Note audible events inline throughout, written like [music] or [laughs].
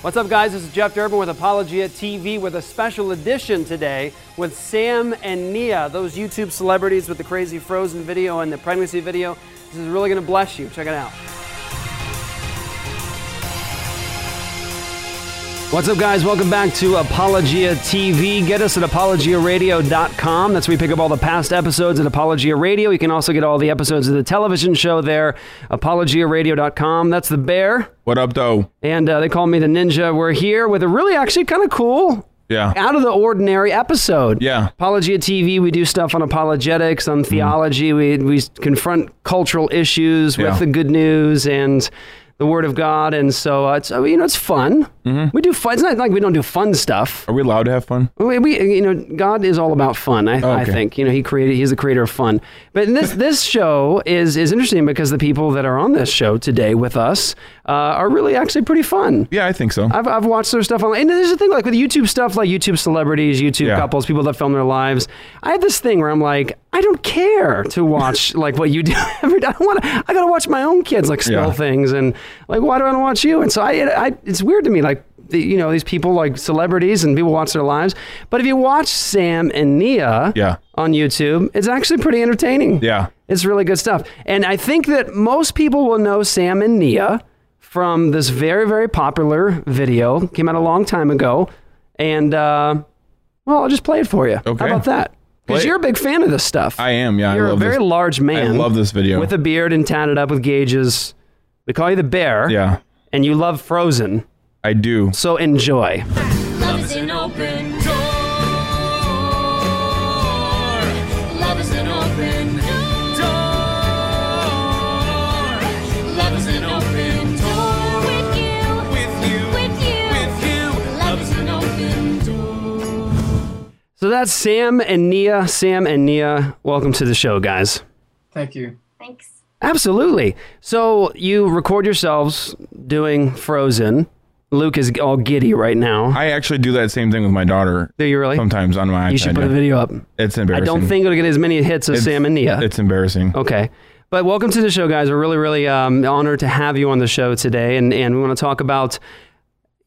What's up, guys? This is Jeff Durbin with Apologia TV with a special edition today with Sam and Nia, those YouTube celebrities with the crazy frozen video and the pregnancy video. This is really going to bless you. Check it out. What's up, guys? Welcome back to Apologia TV. Get us at apologiaradio.com. That's where we pick up all the past episodes at Apologia Radio. You can also get all the episodes of the television show there, apologiaradio.com. That's the bear. What up, though? And uh, they call me the ninja. We're here with a really actually kind of cool, Yeah. out of the ordinary episode. Yeah. Apologia TV, we do stuff on apologetics, on theology. We, we confront cultural issues with Yeah. the good news and the Word of God. And so uh, it's, uh, you know, it's fun. We do fun. It's not like we don't do fun stuff. Are we allowed to have fun? We, we, you know, God is all about fun. I, I okay. think, you know, He created. He's the creator of fun. But this [laughs] this show is is interesting because the people that are on this show today with us uh, are really actually pretty fun. Yeah, I think so. I've, I've watched their stuff online. And there's a thing like with YouTube stuff, like YouTube celebrities, YouTube Yeah. couples, people that film their lives. I have this thing where I'm like, I don't care to watch like what you do [laughs] every day. I want to. I gotta watch my own kids like spell Yeah. things and like why do I want to watch you? And so I, I it's weird to me like. The, you know these people like celebrities and people watch their lives, but if you watch Sam and Nia Yeah. on YouTube, it's actually pretty entertaining. Yeah. It's really good stuff. And I think that most people will know Sam and Nia from this very, very popular video. Came out a long time ago. And, uh, well, I'll just play it for you. Okay. How about that? Because you're a big fan of this stuff. I am. Yeah. you're I a very this. large man. I love this video. With a beard and tatted up with gauges. We call you the bear. Yeah. And you love Frozen. I do. So enjoy. So that's Sam and Nia. Sam and Nia, welcome to the show, guys. Thank you. Thanks. Absolutely. So you record yourselves doing Frozen. Luke is all giddy right now. I actually do that same thing with my daughter Do you really? sometimes on my iPad. You should put yeah. a video up. It's embarrassing. I embarrassing. don't think it'll get as many hits as It's- Sam and Nia. It's embarrassing. Okay. But welcome to the show, guys. We're really, really um, honored to have you on the show today. And, and we want to talk about,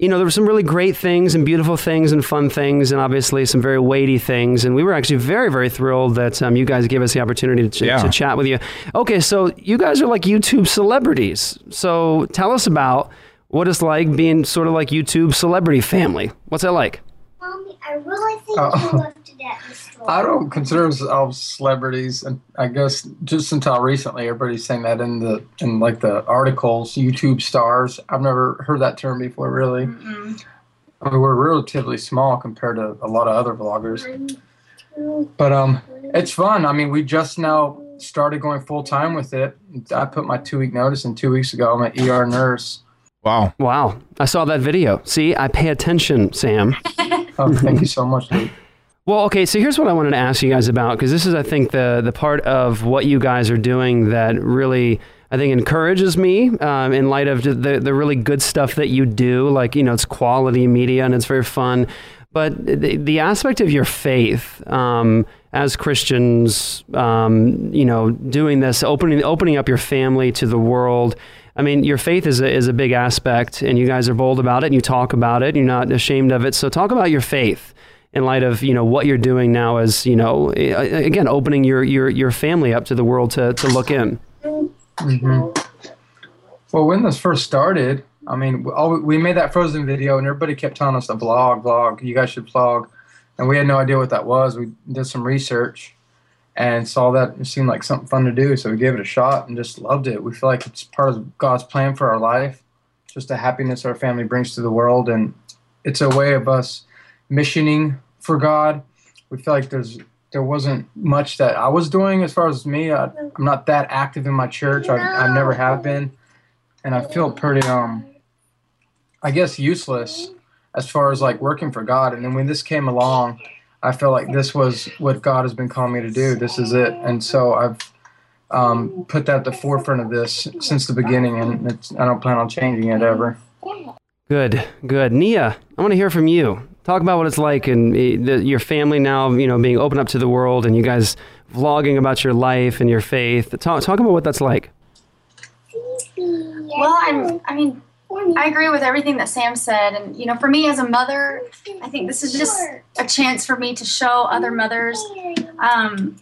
you know, there were some really great things and beautiful things and fun things, and obviously some very weighty things. And we were actually very, very thrilled that um, you guys gave us the opportunity to, ch- Yeah. to chat with you. Okay, so you guys are like YouTube celebrities. So tell us about what it's like being sort of like YouTube celebrity family. What's that like? Mommy, I really think Oh. you left it at the store. I don't consider ourselves celebrities, and I guess just until recently, everybody's saying that in the in like the articles, YouTube stars. I've never heard that term before, really. I mean, we're relatively small compared to a lot of other vloggers, but um, it's fun. I mean, we just now started going full time with it. I put my two week notice in two weeks ago. I'm an ER nurse. Wow. Wow. I saw that video. See, I pay attention, Sam. Oh, thank you so much, Luke. Well, okay, so here's what I wanted to ask you guys about because this is, I think, the the part of what you guys are doing that really, I think, encourages me um, in light of the the really good stuff that you do. Like, you know, it's quality media and it's very fun, but the, the aspect of your faith um, as Christians, um, you know, doing this, opening opening up your family to the world. I mean, your faith is a, is a big aspect, and you guys are bold about it, and you talk about it, and you're not ashamed of it. So, talk about your faith in light of you know what you're doing now as you know again opening your your your family up to the world to to look in mm-hmm. Well, when this first started, I mean, we made that Frozen video, and everybody kept telling us to vlog, vlog. You guys should vlog, and we had no idea what that was. We did some research and saw that it seemed like something fun to do, so we gave it a shot and just loved it. We feel like it's part of God's plan for our life, just the happiness our family brings to the world, and it's a way of us missioning for God. We feel like there's there wasn't much that I was doing as far as me. I, I'm not that active in my church. I, I never have been and I feel pretty um I guess useless as far as like working for God. And then when this came along, I felt like this was what God has been calling me to do. This is it. And so I've um, put that at the forefront of this since the beginning, and it's, I don't plan on changing it ever. good good nia i want to hear from you talk about what it's like and uh, the, your family now you know being open up to the world and you guys vlogging about your life and your faith talk, talk about what that's like Well, I'm. I mean, I agree with everything that Sam said. And, you know, for me as a mother, I think this is just a chance for me to show other mothers um,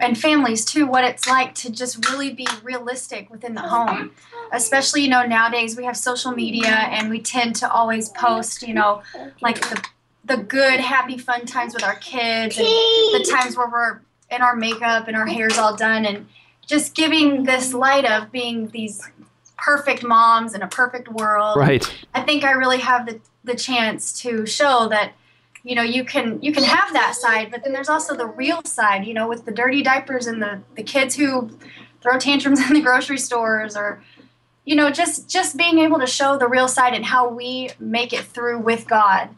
and families too what it's like to just really be realistic within the home. Especially, you know, nowadays we have social media and we tend to always post, you know, like the, the good, happy, fun times with our kids and the times where we're in our makeup and our hair's all done and just giving this light of being these perfect moms in a perfect world. Right. I think I really have the, the chance to show that you know you can you can have that side but then there's also the real side you know with the dirty diapers and the the kids who throw tantrums [laughs] in the grocery stores or you know just just being able to show the real side and how we make it through with God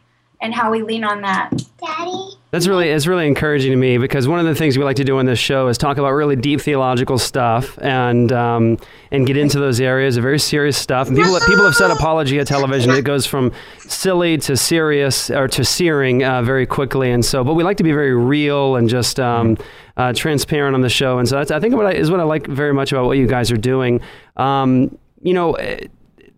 and how we lean on that. Daddy. That's really it's really encouraging to me because one of the things we like to do on this show is talk about really deep theological stuff and um, and get into those areas of very serious stuff. And people people have said apologia television it goes from silly to serious or to searing uh, very quickly. And so, but we like to be very real and just um, uh, transparent on the show. And so that's I think what I, is what I like very much about what you guys are doing. Um, you know, eh,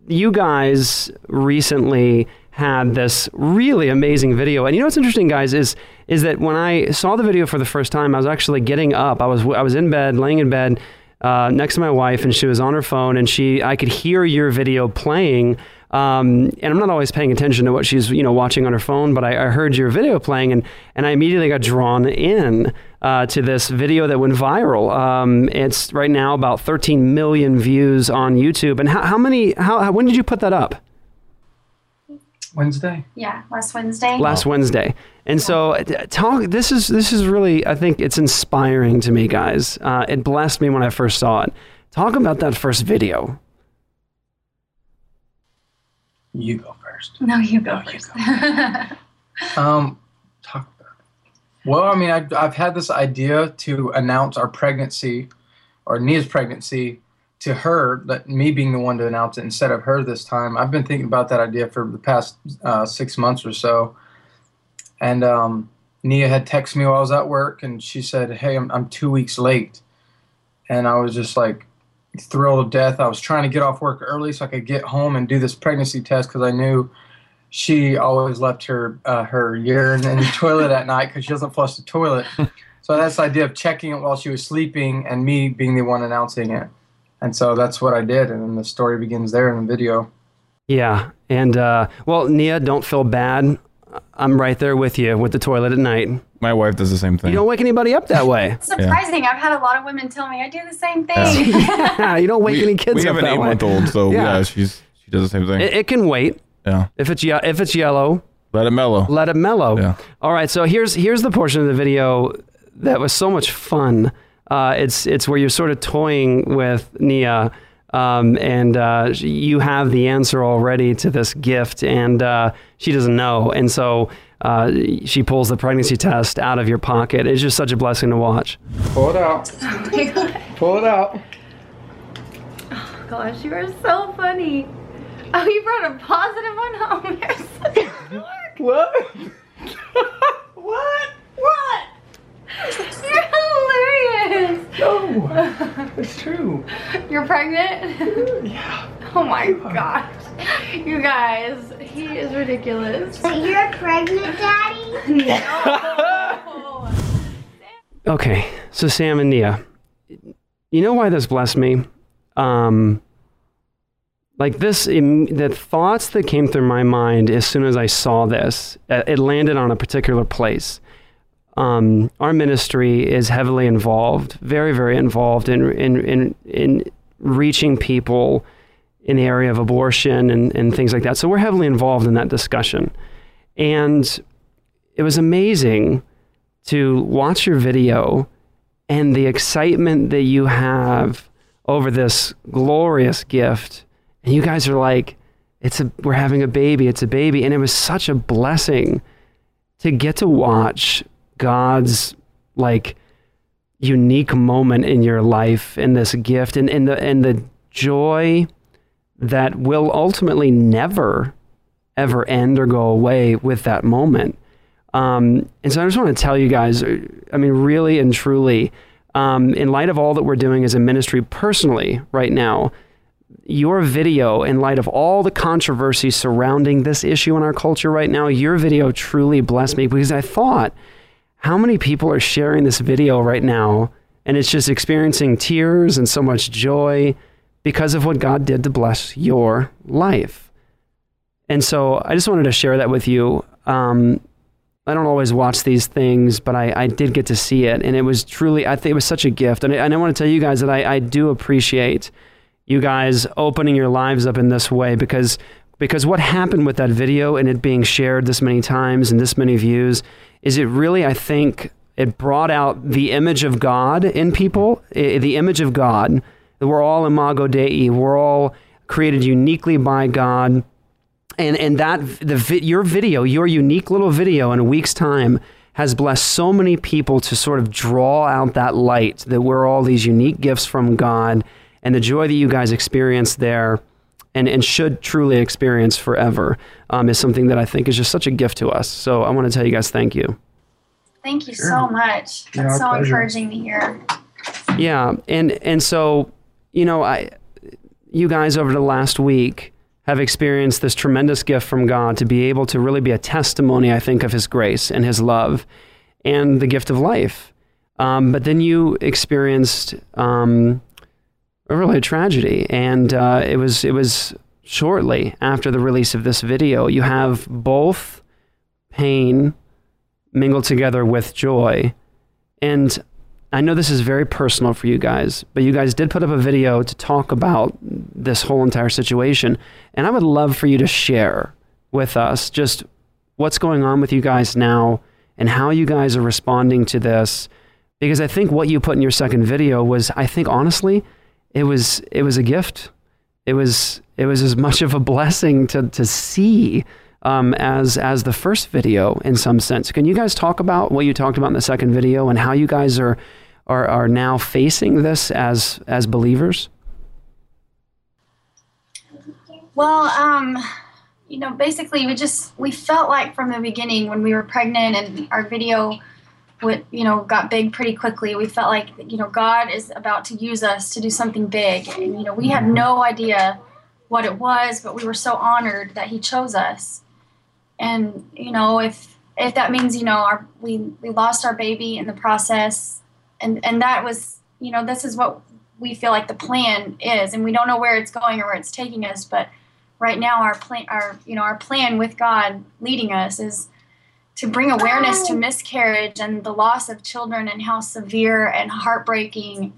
you guys recently had this really amazing video. And you know what's interesting, guys, is is that when I saw the video for the first time, I was actually getting up. I was I was in bed, laying in bed uh, next to my wife, and she was on her phone, and she I could hear your video playing. Um, and I'm not always paying attention to what she's you know watching on her phone, but I, I heard your video playing, and and I immediately got drawn in uh, to this video that went viral. Um, it's right now about 13 million views on YouTube. And how, how many? How, how when did you put that up? Wednesday. Yeah, last Wednesday. last Wednesday. And so uh, talk this is this is really I think it's inspiring to me guys. Uh, it blessed me when I first saw it. Talk about that first video. You go first. no, you go No, you first. [laughs] Um, talk about it. Well, I mean, I've, I've had this idea to announce our pregnancy or Nia's pregnancy to her, that me being the one to announce it instead of her this time. I've been thinking about that idea for the past uh, six months or so. And um, Nia had texted me while I was at work and she said, Hey, I'm, I'm two weeks late. And I was just like thrilled of death. I was trying to get off work early so I could get home and do this pregnancy test because I knew she always left her uh, her urine in the toilet at night because she doesn't flush the toilet. so that's the idea of checking it while she was sleeping and me being the one announcing it. And so that's what I did, and then the story begins there in the video. Yeah. And uh, well, Nia, don't feel bad. I'm right there with you with the toilet at night. My wife does the same thing. You don't wake anybody up that way. Surprising. I've had a lot of women tell me I do the same thing. Yeah, [laughs] [laughs] you don't wake any kids we up have an eight way. month old, so Yeah. yeah. she's she does the same thing. It, it can wait. yeah, If it's ye- if it's yellow, let it mellow. let it mellow. Yeah. All right, so here's here's the portion of the video that was so much fun. Uh, it's it's where you're sort of toying with Nia, um, and uh, you have the answer already to this gift, and uh, she doesn't know, and so uh, she pulls the pregnancy test out of your pocket. It's just such a blessing to watch. Pull it out. [laughs] Pull it out. Oh gosh, you are so funny. Oh, you brought a positive one home. [laughs] You're such a dork. What? what? What? [laughs] You're hilarious. No, it's true. You're pregnant? Yeah. Oh my gosh. You guys, he is ridiculous. You're pregnant, Daddy? No. Okay, so Sam and Nia, you know why this blessed me? Um, like this, the thoughts that came through my mind as soon as I saw this, uh, it landed on a particular place. Um, our ministry is heavily involved, very, very involved in in in, in reaching people in the area of abortion and, and things like that. So we're heavily involved in that discussion, and it was amazing to watch your video and the excitement that you have over this glorious gift. And you guys are like, it's a we're having a baby, it's a baby. And it was such a blessing to get to watch God's like unique moment in your life in this gift and, and the and the joy that will ultimately never ever end or go away with that moment. Um, and so I just want to tell you guys, I mean, really and truly, um, in light of all that we're doing as a ministry personally right now, your video, in light of all the controversy surrounding this issue in our culture right now, your video truly blessed me because I thought, how many people are sharing this video right now and it's just experiencing tears and so much joy because of what God did to bless your life? And so I just wanted to share that with you. Um, I don't always watch these things, but I, I did get to see it, and it was truly I think it was such a gift. And I, and I want to tell you guys that I, I do appreciate you guys opening your lives up in this way because because what happened with that video and it being shared this many times and this many views is it really I think it brought out the image of God in people, the image of God. We're all imago Dei. We're all created uniquely by God and and that the your video, your unique little video in a week's time has blessed so many people to sort of draw out that light that we're all these unique gifts from God and the joy that you guys experience there and, and should truly experience forever um, is something that I think is just such a gift to us. So I want to tell you guys thank you. Thank you Sure. so much. Yeah, That's our so pleasure. encouraging to hear. Yeah, and and so you know, I you guys over the last week have experienced this tremendous gift from God to be able to really be a testimony, I think, of His grace and His love, and the gift of life. Um, but then you experienced um, a really tragedy, and uh, it was it was shortly after the release of this video. You have both pain mingled together with joy, and I know this is very personal for you guys, but you guys did put up a video to talk about this whole entire situation. And I would love for you to share with us just what's going on with you guys now and how you guys are responding to this. Because I think what you put in your second video was, I think honestly, it was it was a gift. It was it was as much of a blessing to to see um, as as the first video in some sense. Can you guys talk about what you talked about in the second video and how you guys are are, are now facing this as as believers? Well, um, you know, basically, we just we felt like from the beginning when we were pregnant and our video, would you know, got big pretty quickly. We felt like you know God is about to use us to do something big, and you know, we had no idea what it was, but we were so honored that He chose us. And you know, if if that means you know our we we lost our baby in the process, and and that was you know this is what we feel like the plan is, and we don't know where it's going or where it's taking us, but right now our plan our you know our plan with God leading us is to bring awareness to miscarriage and the loss of children and how severe and heartbreaking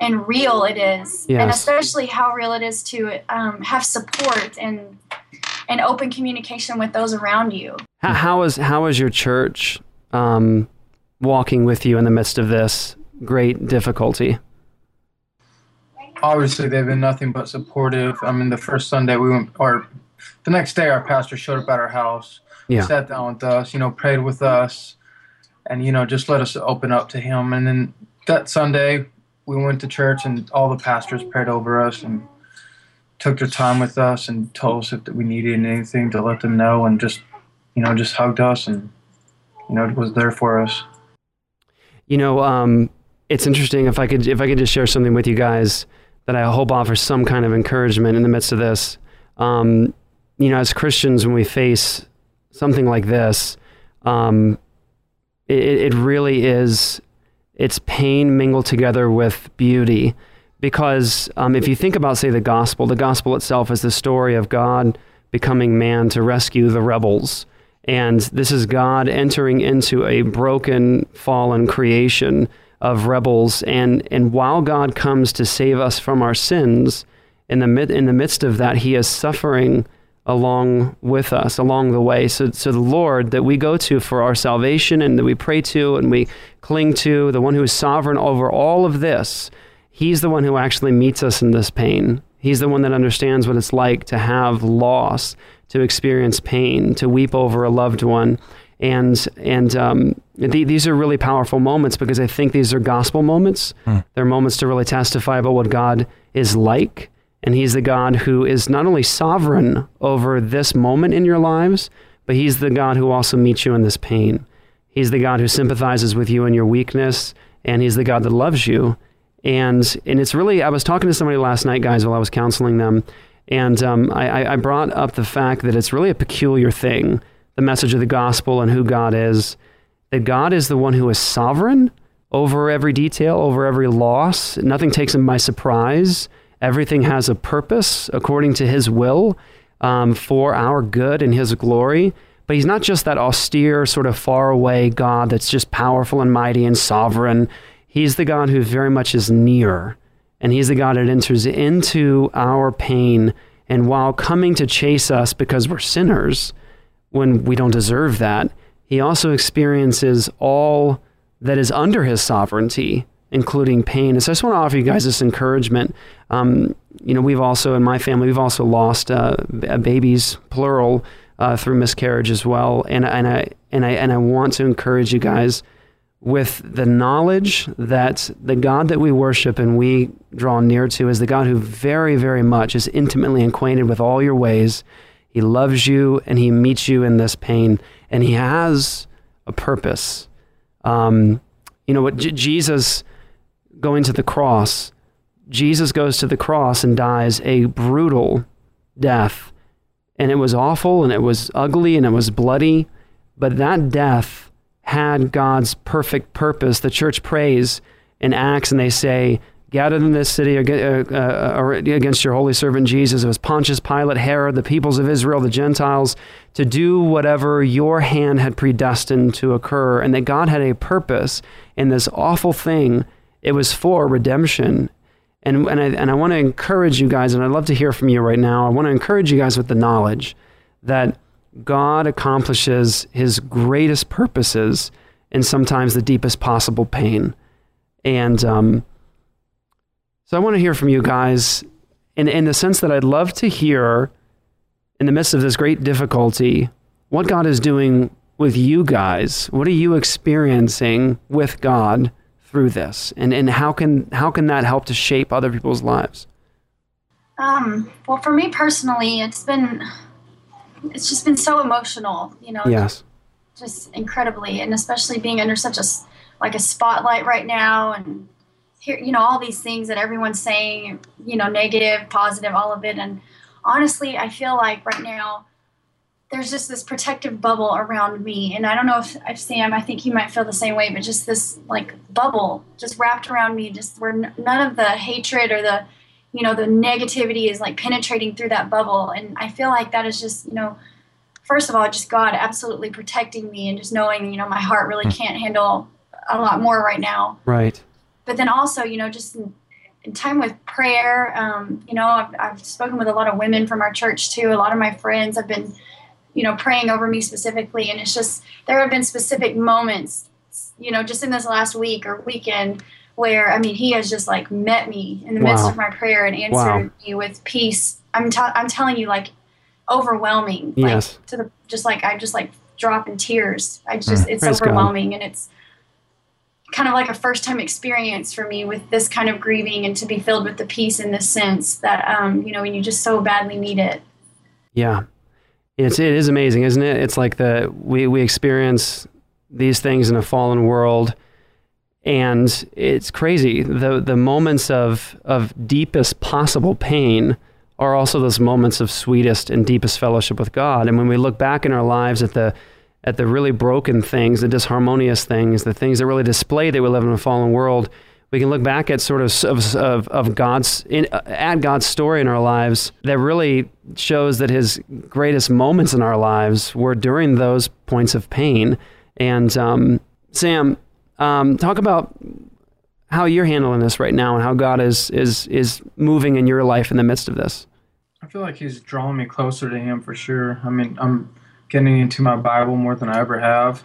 and real it is. And especially how real it is to um, have support and and open communication with those around you. How, how is how is your church um, walking with you in the midst of this great difficulty? obviously they've been nothing but supportive. I mean, the first Sunday we went, or the next day, our pastor showed up at our house, Yeah. sat down with us, you know, prayed with us, and you know, just let us open up to Him. And then that Sunday, we went to church, and all the pastors prayed over us and took their time with us and told us if we needed anything to let them know, and just, you know, just hugged us and, you know, was there for us. You know, um, it's interesting if I could if I could just share something with you guys that I hope offers some kind of encouragement in the midst of this. Um, you know, as Christians, when we face something like this, um, it, it really is it's pain mingled together with beauty. Because um, if you think about, say, the gospel, the gospel itself is the story of God becoming man to rescue the rebels. And this is God entering into a broken, fallen creation of rebels. And, and while God comes to save us from our sins, in the, mid, in the midst of that, he is suffering along with us along the way. So, so the Lord that we go to for our salvation and that we pray to and we cling to, the one who is sovereign over all of this, he's the one who actually meets us in this pain. He's the one that understands what it's like to have loss, to experience pain, to weep over a loved one. And and um, th- these are really powerful moments because I think these are gospel moments. They're moments to really testify about what God is like. And He's the God who is not only sovereign over this moment in your lives, but He's the God who also meets you in this pain. He's the God who sympathizes with you in your weakness, and He's the God that loves you and and it's really I was talking to somebody last night, guys, while I was counseling them, and um, I, I- I brought up the fact that it's really a peculiar thing, the message of the gospel and who God is, that God is the one who is sovereign over every detail, over every loss. Nothing takes him by surprise. Everything has a purpose according to his will um, for our good and his glory. But he's not just that austere, sort of far away God that's just powerful and mighty and sovereign. He's the God who very much is near. And he's the God that enters into our pain. And while coming to chase us because we're sinners, when we don't deserve that, he also experiences all that is under his sovereignty, including pain. And so I just want to offer you guys this encouragement. Um, you know, we've also, in my family, we've also lost uh, babies, plural, uh, through miscarriage as well. And, and, I, and, I, and I want to encourage you guys with the knowledge that the God that we worship and we draw near to is the God who very, very much is intimately acquainted with all your ways. He loves you and he meets you in this pain, and he has a purpose. Um, you know what? J- Jesus going to the cross, Jesus goes to the cross and dies a brutal death. And it was awful and it was ugly and it was bloody. But that death had God's perfect purpose. The church prays in Acts and they say, Gathered in this city ag- uh, uh, against your holy servant Jesus. It was Pontius Pilate, Herod, the peoples of Israel, the Gentiles, to do whatever your hand had predestined to occur. And that God had a purpose in this awful thing. It was for redemption. And, and I, and I want to encourage you guys, and I'd love to hear from you right now. I want to encourage you guys with the knowledge that God accomplishes his greatest purposes in sometimes the deepest possible pain. And um, so I want to hear from you guys in, in the sense that I'd love to hear, in the midst of this great difficulty, what God is doing with you guys. What are you experiencing with God through this? And, and how, can, how can that help to shape other people's lives? Um, well, for me personally, it's been it's just been so emotional, you know, Yes. just incredibly, and especially being under such a like a spotlight right now, and here, you know, all these things that everyone's saying, you know, negative, positive, all of it, and honestly, I feel like right now there's just this protective bubble around me, and I don't know if, if Sam, I think he might feel the same way, but just this like bubble just wrapped around me, just where n- none of the hatred or the you know the negativity is like penetrating through that bubble. And i feel like that is just you know first of all just god absolutely protecting me and just knowing you know my heart really can't handle a lot more right now. Right. but then also you know just in, in time with prayer um, you know I've, I've spoken with a lot of women from our church too. A lot of my friends have been you know praying over me specifically and it's just there have been specific moments you know just in this last week or weekend where i mean he has just like met me in the midst of my prayer and answered Wow. me with peace i'm, t- I'm telling you like overwhelming Yes. like to the just like i just like drop in tears i just it's Praise God. overwhelming and it's kind of like a first time experience for me with this kind of grieving and to be filled with the peace in this sense that um you know when you just so badly need it Yeah. It's it is amazing, isn't it? It's like the we we experience these things in a fallen world and it's crazy. The the moments of of deepest possible pain are also those moments of sweetest and deepest fellowship with God. And when we look back in our lives at the at the really broken things, the disharmonious things, the things that really display that we live in a fallen world, we can look back at sort of of, of, God's in, at God's story in our lives that really shows that His greatest moments in our lives were during those points of pain. And um, Sam, um, talk about how you're handling this right now and how God is is is moving in your life in the midst of this. I feel like he's drawing me closer to him for sure. I mean, I'm getting into my Bible more than I ever have.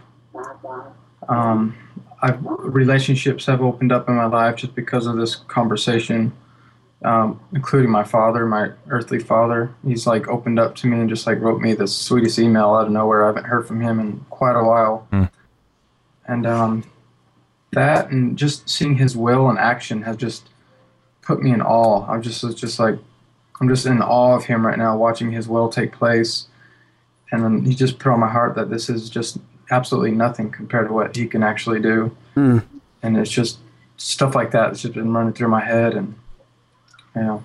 Um, I've, relationships have opened up in my life just because of this conversation, um, including my father, my earthly father. He's like opened up to me and just like wrote me the sweetest email out of nowhere. I haven't heard from him in quite a while. Hmm. And um, that and just seeing his will in action has just put me in awe. I'm just it's just like I'm just in awe of him right now, watching his will take place. And then he just put on my heart that this is just absolutely nothing compared to what he can actually do. Hmm. And it's just stuff like that that's just been running through my head, and you know,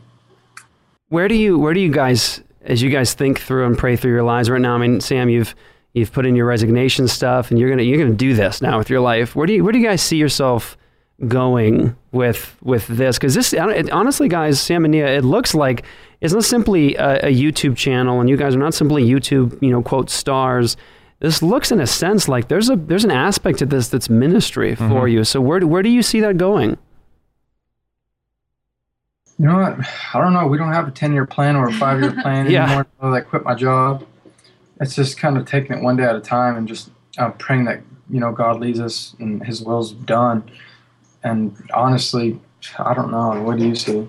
Where do you where do you guys as you guys think through and pray through your lives right now? I mean, Sam, you've you've put in your resignation stuff, and you're gonna you're gonna do this now with your life. Where do you where do you guys see yourself going with with this? Because this it, honestly, guys, Sam and Nia, it looks like it's not simply a, a YouTube channel, and you guys are not simply YouTube, you know, quote stars. This looks, in a sense, like there's a there's an aspect to this that's ministry for you. So where do- where do you see that going? you know what? I don't know. We don't have a ten year plan or a five year [laughs] plan Yeah. anymore. Now I quit my job. It's just kind of taking it one day at a time and just uh, praying that you know God leads us and His will's done. And honestly, I don't know. What do you see?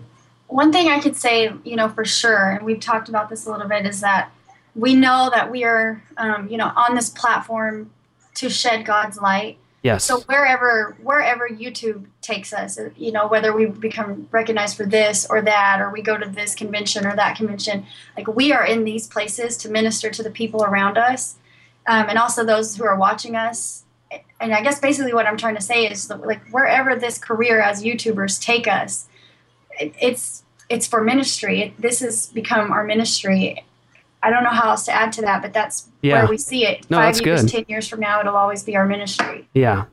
one thing I could say, you know, for sure, and we've talked about this a little bit, is that we know that we are, um, you know, on this platform to shed God's light. Yes. So wherever wherever YouTube takes us, uh, you know, whether we become recognized for this or that, or we go to this convention or that convention, like we are in these places to minister to the people around us, um, and also those who are watching us. And I guess basically what I'm trying to say is that, like wherever this career as YouTubers take us, it, it's it's for ministry. It, this has become our ministry. I don't know how else to add to that, but that's Yeah. where we see it. No, Five that's years, good. ten years from now, it'll always be our ministry. Yeah.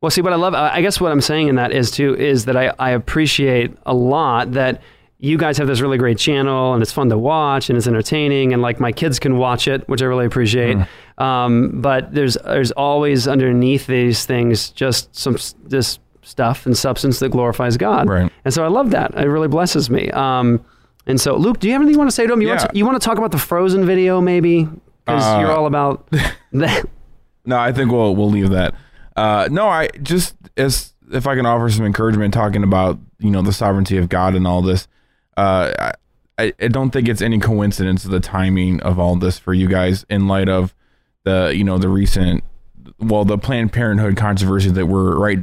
Well, see, what I love, I guess what I'm saying in that is too, is that I, I appreciate a lot that you guys have this really great channel and it's fun to watch and it's entertaining and like my kids can watch it, which I really appreciate. Um, but there's there's always underneath these things just some s- this stuff and substance that glorifies God. Right. And so I love that. It really blesses me. Um, and so, Luke, do you have anything you want to say to him? You, want, to, you want to talk about the Frozen video, maybe? Because Uh, you're all about [laughs] that. No, I think we'll we'll leave that. Uh, no, I just as if I can offer some encouragement, talking about you know the sovereignty of God and all this. Uh, I- I, I don't think it's any coincidence of the timing of all this for you guys in light of the you know the recent well the Planned Parenthood controversy that we're right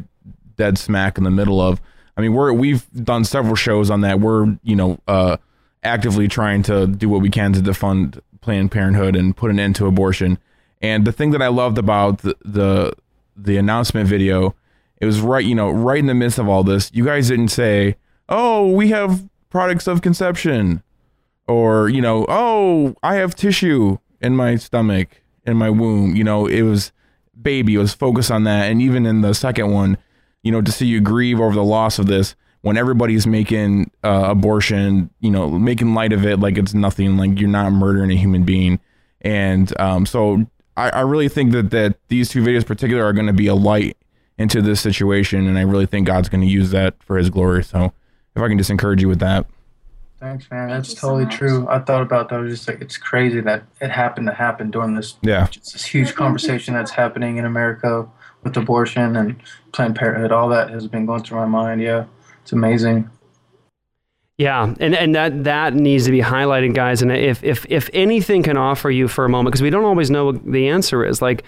dead smack in the middle of. I mean, we're we've done several shows on that. We're you know uh, actively trying to do what we can to defund Planned Parenthood and put an end to abortion. And the thing that I loved about the the, the announcement video, it was right you know right in the midst of all this. You guys didn't say, "Oh, we have products of conception," or you know, "Oh, I have tissue in my stomach in my womb." You know, it was baby. It was focused on that, and even in the second one, you know, to see you grieve over the loss of this when everybody's making uh, abortion, you know, making light of it like it's nothing, like you're not murdering a human being. And um, so I, I really think that, that these two videos in particular are going to be a light into this situation. And I really think God's going to use that for his glory. So if I can just encourage you with that. Thanks, man. Thank That's you so totally much. true. I thought about that. I was just like, it's crazy that it happened to happen during this Yeah. just this huge conversation that's happening in America with abortion and Planned Parenthood. All that has been going through my mind. Yeah, it's amazing. Yeah, and, and that that needs to be highlighted, guys. And if if if anything can offer you for a moment, because we don't always know what the answer is. Like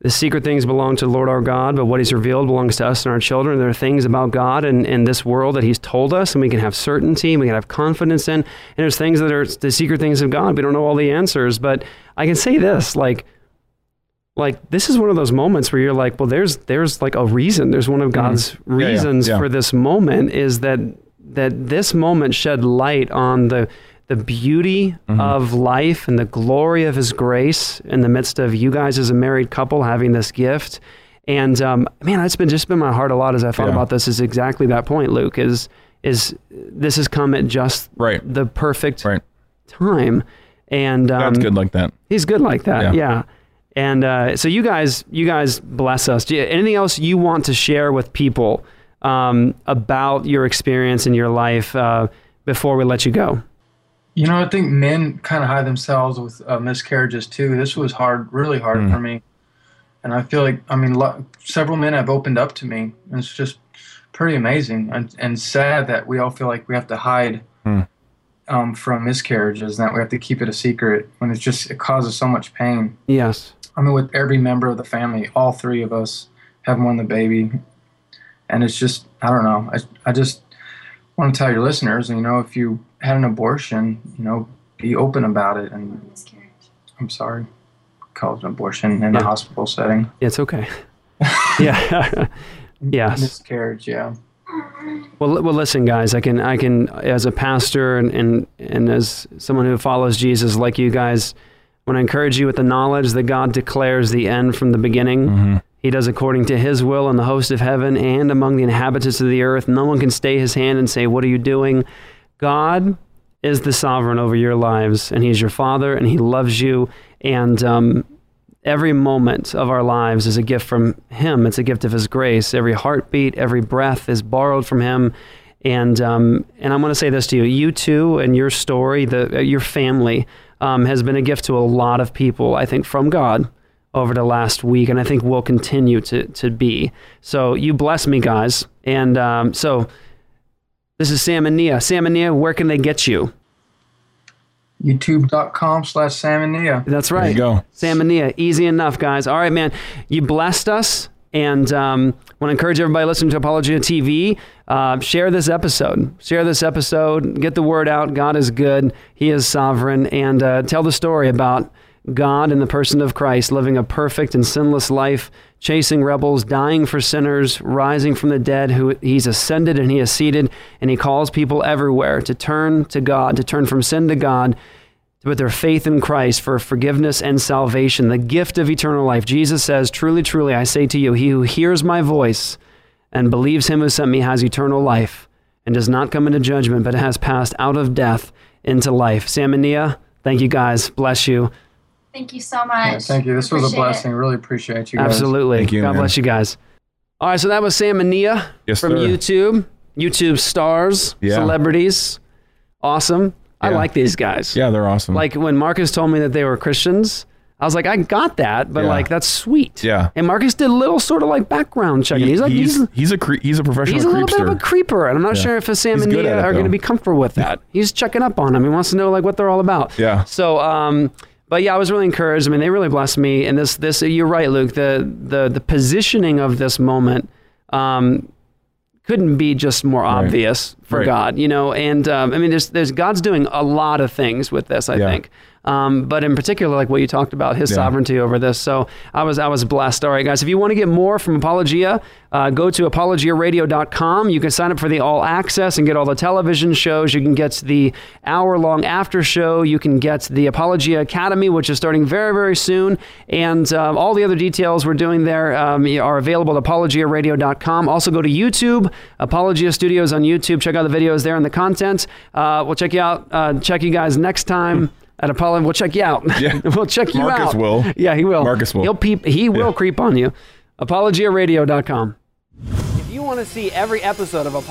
the secret things belong to the Lord our God, but what He's revealed belongs to us and our children. There are things about God and, and this world that He's told us, and we can have certainty, and we can have confidence in. And there's things that are the secret things of God. We don't know all the answers, but I can say this: like like this is one of those moments where you're like, well, there's there's like a reason. There's one of God's Mm-hmm. yeah, reasons yeah. for this moment is that that this moment shed light on the the beauty Mm-hmm. of life and the glory of His grace in the midst of you guys as a married couple having this gift. And um, man, it's been just been my heart a lot as I thought Yeah. about this. Is exactly that point, Luke. Is is this has come at just Right. the perfect Right. time, and um, God's good like that. He's good like that. Yeah. Yeah. And uh, so you guys, you guys bless us. Do you, anything else you want to share with people um, about your experience in your life uh, before we let you go? You know, I think men kind of hide themselves with uh, miscarriages too. This was hard, really hard Mm. for me. And I feel like, I mean, lo- several men have opened up to me. And it's just pretty amazing and, and sad that we all feel like we have to hide Mm. Um, from miscarriages and that we have to keep it a secret when it's just, it causes so much pain. Yes. I mean, with every member of the family, all three of us have won the baby. And it's just, I don't know. I, I just want to tell your listeners, you know, if you had an abortion, you know, be open about it. And Miscarriage. I'm sorry, call it an abortion in Yeah. a hospital setting. It's okay. [laughs] yeah. [laughs] yes. Miscarriage, yeah. Well, well, listen, guys. I can, I can, as a pastor and and and as someone who follows Jesus, like you guys, want to encourage you with the knowledge that God declares the end from the beginning. He does according to His will in the host of heaven and among the inhabitants of the earth. No one can stay His hand and say, "What are you doing?" God is the sovereign over your lives, and He's your Father, and He loves you. And um, every moment of our lives is a gift from Him. It's a gift of His grace. Every heartbeat, every breath is borrowed from Him. And um, and I'm going to say this to you: you too, and your story, the uh, your family, um, has been a gift to a lot of people. I think from God over the last week, and I think will continue to to be. So you bless me, guys. And um, so this is Sam and Nia. Sam and Nia, where can they get you? YouTube.com slash Sam and Nia. That's There you go. Sam and Nia. Easy enough, guys. All right, man. You blessed us. And um, want to encourage everybody listening to Apologia TV, uh, share this episode. Share this episode. Get the word out. God is good. He is sovereign. And uh, tell the story about God in the person of Christ, living a perfect and sinless life, chasing rebels, dying for sinners, rising from the dead. Who He's ascended and He is seated, and He calls people everywhere to turn to God, to turn from sin to God, to put their faith in Christ for forgiveness and salvation, the gift of eternal life. Jesus says, Truly, truly, I say to you, he who hears my voice and believes him who sent me has eternal life and does not come into judgment, but has passed out of death into life. Sam and Nia, thank you guys. Bless you. Thank you so much. Yeah, thank you. This was a Appreciate it. blessing. Really appreciate you guys. Absolutely. Thank you, God man. bless you guys. All right, so that was Sam and Nia Yes, from sir. YouTube. YouTube stars, Yeah. celebrities. Awesome. I like these guys. Yeah, they're awesome. Like when Marcus told me that they were Christians, I was like, I got that, but Yeah. like that's sweet. Yeah. And Marcus did a little sort of like background checking. He- he's like he's he's he's a cre- he's a professional he's a little creepster. bit of a creeper, and I'm not Yeah. sure if Sam He's and good Nia are going to be comfortable with that. He's checking up on them. He wants to know like what they're all about. Yeah. So, um, but yeah, I was really encouraged. I mean, they really blessed me. And this, this, you're right, Luke. The the the positioning of this moment. Um, couldn't be just more Right. obvious for Right. God, you know. And um, I mean, there's there's God's doing a lot of things with this, I Yeah. think. Um, but in particular, like what you talked about, His Yeah. sovereignty over this. So I was I was blessed. All right, guys, if you want to get more from Apologia, uh, go to apologiaradio.com. You can sign up for the all access and get all the television shows. You can get the hour long after show. You can get the Apologia Academy, which is starting very very soon, and um, all the other details we're doing there um, are available at apologiaradio.com. Also, go to YouTube, Apologia Studios on YouTube. Check out the videos there and the content. Uh, we'll check you out. Uh, check you guys next time. At Apollo, we'll check you out. [laughs] Yeah. we'll check you out. Marcus out. will. Yeah, he will. Marcus will. He'll peep. He will Yeah. creep on you. ApologiaRadio.com. If you want to see every episode of Apollo.